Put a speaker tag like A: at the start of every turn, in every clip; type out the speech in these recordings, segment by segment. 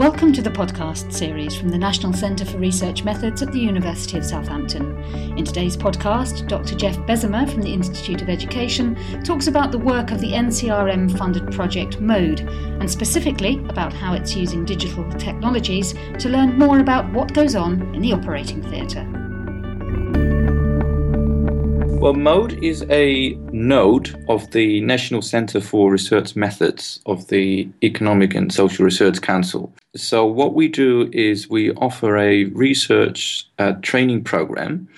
A: Welcome to the podcast series from the National Centre for Research Methods at the University of Southampton. In today's podcast, Dr. Jeff Bezemer from the Institute of Education talks about the work of the NCRM funded project MODE, and specifically about how it's using digital technologies to learn more about what goes on in the operating theatre.
B: Well, MODE is a node of the National Centre for Research Methods of the Economic and Social Research Council. So, what we do is we offer a research uh, training program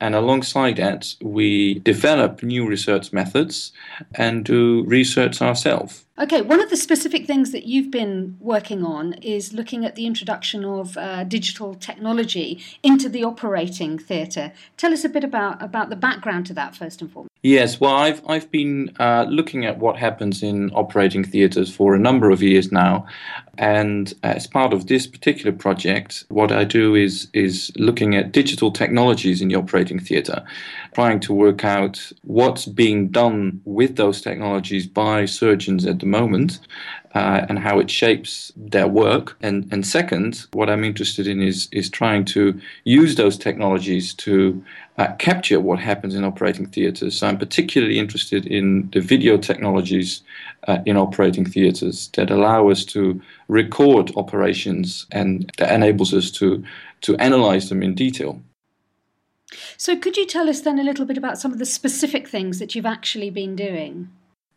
B: and alongside that, we develop new research methods and do research ourselves.
A: Okay, one of the specific things that you've been working on is looking at the introduction of uh, digital technology into the operating theatre. Tell us a bit about, about the background to that, first and foremost.
B: Yes, well, I've I've been uh, looking at what happens in operating theatres for a number of years now, and as part of this particular project, what I do is is looking at digital technologies in the operating theatre, trying to work out what's being done with those technologies by surgeons at the moment, uh, and how it shapes their work. And, and second, what I'm interested in is, is trying to use those technologies to uh, capture what happens in operating theatres. So I'm particularly interested in the video technologies uh, in operating theatres that allow us to record operations and that enables us to, to analyze them in detail.
A: So, could you tell us then a little bit about some of the specific things that you've actually been doing?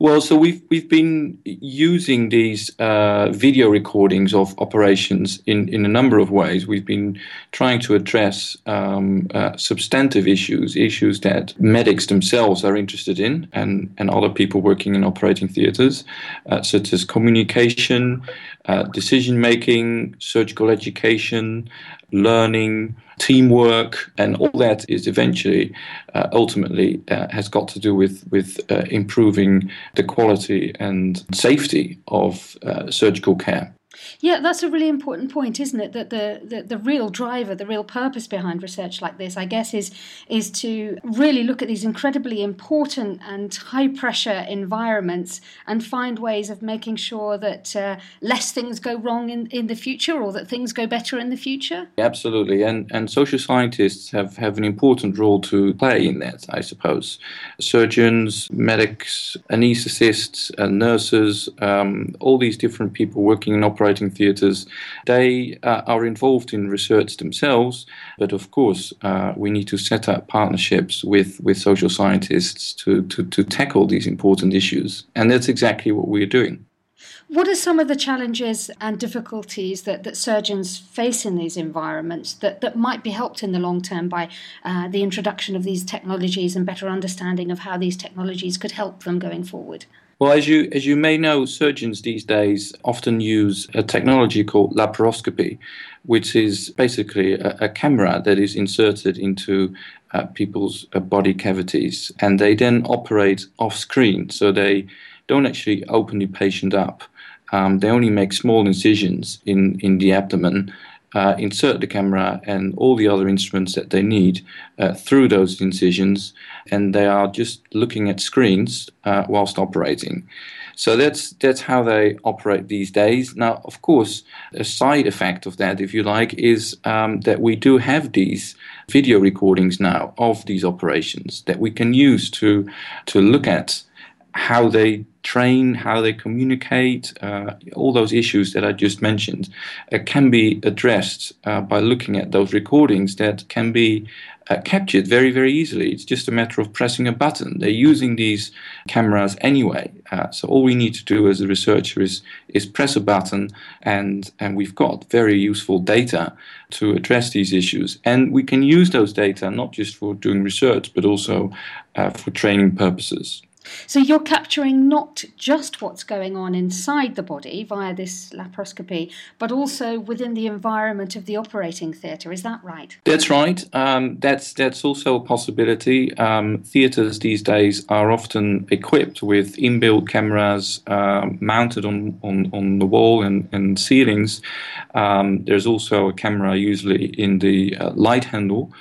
B: Well, so we've we've been using these uh, video recordings of operations in, in a number of ways. We've been trying to address um, uh, substantive issues, issues that medics themselves are interested in, and, and other people working in operating theatres, uh, such as communication, uh, decision making, surgical education, learning, teamwork, and all that is eventually, uh, ultimately, uh, has got to do with with uh, improving the quality and safety of uh, surgical care.
A: Yeah, that's a really important point, isn't it? That the, the, the real driver, the real purpose behind research like this, I guess, is is to really look at these incredibly important and high pressure environments and find ways of making sure that uh, less things go wrong in, in the future or that things go better in the future.
B: Absolutely, and and social scientists have, have an important role to play in that, I suppose. Surgeons, medics, anaesthetists, and nurses, um, all these different people working in operating operating theatres, they uh, are involved in research themselves, but of course, uh, we need to set up partnerships with, with social scientists to, to, to tackle these important issues. And that's exactly what we're doing.
A: What are some of the challenges and difficulties that, that surgeons face in these environments that, that might be helped in the long term by uh, the introduction of these technologies and better understanding of how these technologies could help them going forward?
B: Well, as you as you may know, surgeons these days often use a technology called laparoscopy, which is basically a, a camera that is inserted into uh, people's uh, body cavities, and they then operate off screen. So they don't actually open the patient up. Um, they only make small incisions in in the abdomen uh, insert the camera and all the other instruments that they need uh, through those incisions, and they are just looking at screens uh, whilst operating. So that's that's how they operate these days. Now, of course, a side effect of that, if you like, is um, that we do have these video recordings now of these operations that we can use to to look at how they train, how they communicate, uh, all those issues that I just mentioned uh, can be addressed uh, by looking at those recordings that can be uh, captured very, very easily. It's just a matter of pressing a button. They're using these cameras anyway. Uh, so all we need to do as a researcher is, is press a button, and, and we've got very useful data to address these issues. And we can use those data not just for doing research, but also uh, for training purposes.
A: So you're capturing not just what's going on inside the body via this laparoscopy, but also within the environment of the operating theatre. Is that right?
B: That's right. Um, that's that's also a possibility. Um, theatres these days are often equipped with inbuilt cameras uh, mounted on, on, on the wall and, and ceilings. Um, there's also a camera usually in the uh, light handle.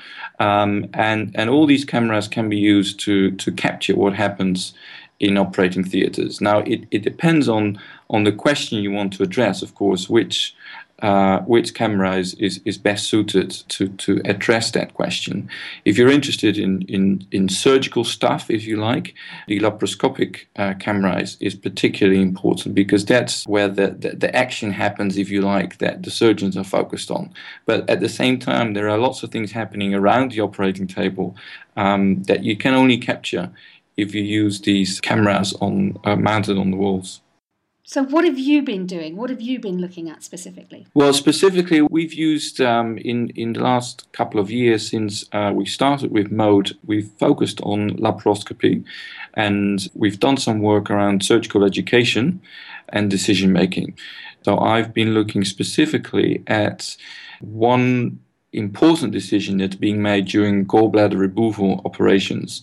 B: Um, and, and all these cameras can be used to, to capture what happens in operating theaters. Now, it, it depends on, on the question you want to address, of course, which uh, which camera is, is, is best suited to, to address that question. If you're interested in, in, in surgical stuff, if you like, the laparoscopic uh, camera is, is particularly important because that's where the, the, the action happens, if you like, that the surgeons are focused on. But at the same time, there are lots of things happening around the operating table um, that you can only capture if you use these cameras on uh, mounted on the walls.
A: So, what have you been doing? What have you been looking at specifically?
B: Well, specifically, we've used um, in in the last couple of years since uh, we started with Mode, we've focused on laparoscopy, and we've done some work around surgical education and decision making. So, I've been looking specifically at one important decision that's being made during gallbladder removal operations,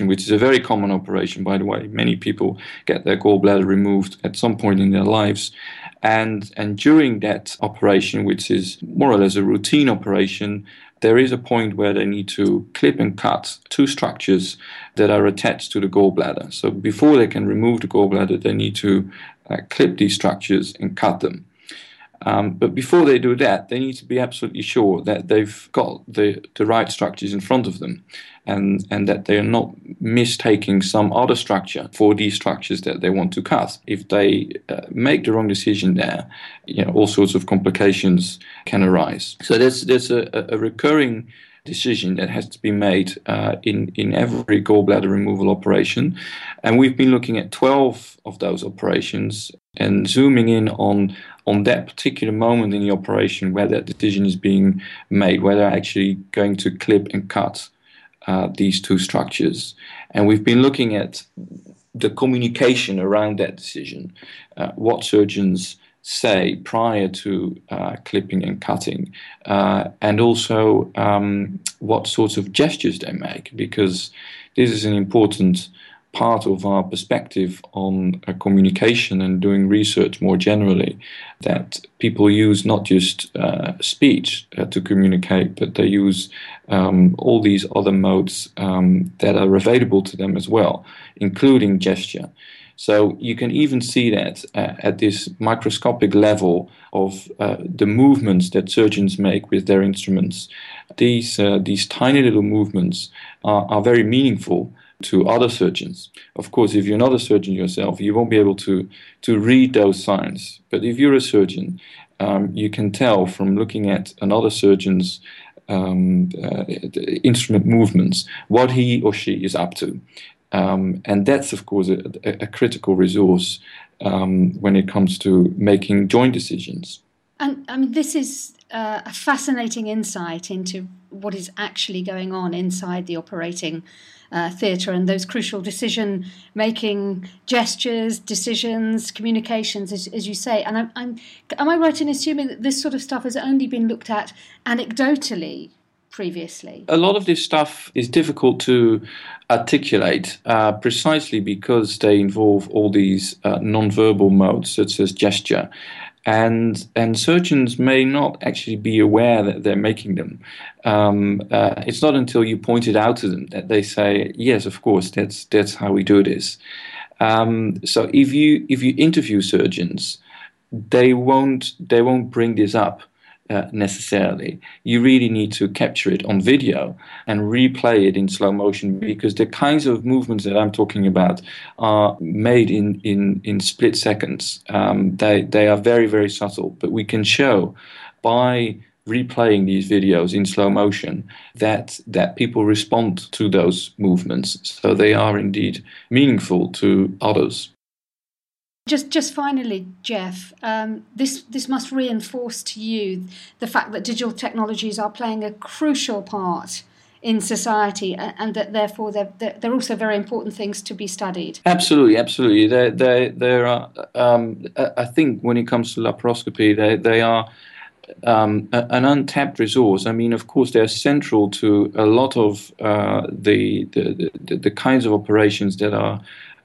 B: which is a very common operation, by the way. Many people get their gallbladder removed at some point in their lives. And, and during that operation, which is more or less a routine operation, there is a point where they need to clip and cut two structures that are attached to the gallbladder. So before they can remove the gallbladder, they need to uh, clip these structures and cut them. Um, but before they do that, they need to be absolutely sure that they've got the, the right structures in front of them and, and that they are not mistaking some other structure for these structures that they want to cut. If they uh, make the wrong decision there, you know, all sorts of complications can arise. So there's, there's a, a recurring decision that has to be made uh, in, in every gallbladder removal operation. And we've been looking at 12 of those operations and zooming in on, on that particular moment in the operation where that decision is being made, where they're actually going to clip and cut uh, these two structures. And we've been looking at the communication around that decision, uh, what surgeons say prior to uh, clipping and cutting, uh, and also um, what sorts of gestures they make, because this is an important part of our perspective on uh, communication and doing research more generally. That people use not just uh, speech uh, to communicate, but they use um, all these other modes um, that are available to them as well, including gesture. So you can even see that uh, at this microscopic level of uh, the movements that surgeons make with their instruments. These, uh, these tiny little movements are, are very meaningful to other surgeons. Of course, if you're not a surgeon yourself, you won't be able to, to read those signs. But if you're a surgeon, um, you can tell from looking at another surgeon's um, uh, instrument movements what he or she is up to. Um, and that's, of course, a, a, critical resource um, when it comes to making joint decisions.
A: And I mean, this is uh, a fascinating insight into what is actually going on inside the operating uh, theatre and those crucial decision making gestures, decisions, communications, as, as you say. And I'm, I'm, am I right in assuming that this sort of stuff has only been looked at anecdotally previously?
B: A lot of this stuff is difficult to articulate uh, precisely because they involve all these uh, non-verbal modes, such as gesture. And, and surgeons may not actually be aware that they're making them. Um, uh, it's not until you point it out to them that they say, "Yes, of course, that's that's how we do this." Um, so if you if you interview surgeons, they won't they won't bring this up uh, necessarily. You really need to capture it on video and replay it in slow motion because the kinds of movements that I'm talking about are made in, in, in split seconds. Um, they, they are very, very subtle, but we can show by replaying these videos in slow motion that that people respond to those movements so they are indeed meaningful to others
A: just, just finally, Jeff, um, this this must reinforce to you the fact that digital technologies are playing a crucial part in society, and, that therefore they're, they're also very important things to be studied.
B: Absolutely, absolutely. There, there, there are. Um, I think when it comes to laparoscopy, they they are. Um, an untapped resource. I mean, of course, they're central to a lot of uh, the, the, the, the kinds of operations that are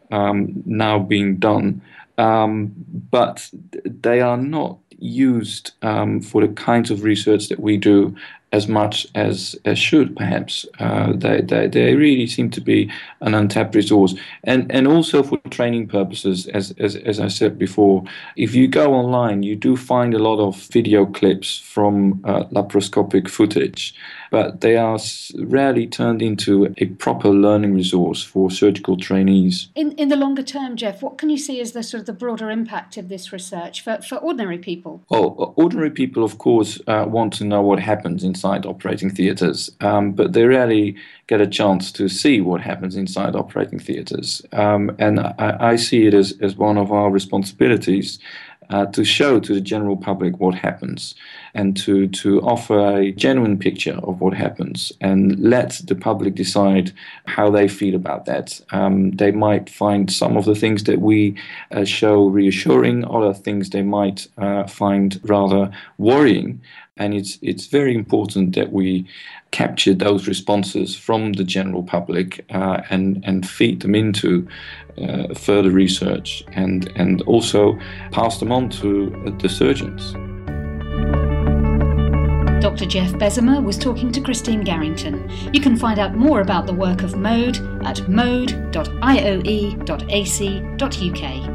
B: um, now being done um, but they are not used um, for the kinds of research that we do as much as, as should, perhaps. Uh, they, they, they really seem to be an untapped resource. And, and also for training purposes, as, as, as I said before, if you go online, you do find a lot of video clips from uh, laparoscopic footage, but they are rarely turned into a proper learning resource for surgical trainees.
A: In, in the longer term, Jeff, what can you see as the sort of the broader impact of this research for, for ordinary people?
B: Well, ordinary people, of course, uh, want to know what happens inside operating theatres, um, but they rarely get a chance to see what happens inside operating theatres. Um, and I, I, see it as, as one of our responsibilities uh, to show to the general public what happens and to, to offer a genuine picture of what happens and let the public decide how they feel about that. Um, they might find some of the things that we uh, show reassuring, other things they might uh, find rather worrying. And it's, it's very important that we capture those responses from the general public uh, and, and feed them into uh, further research and, and also pass them on to the surgeons.
A: Dr. Jeff Bezemer was talking to Christine Garrington. You can find out more about the work of MODE at mode.ioe.ac.uk.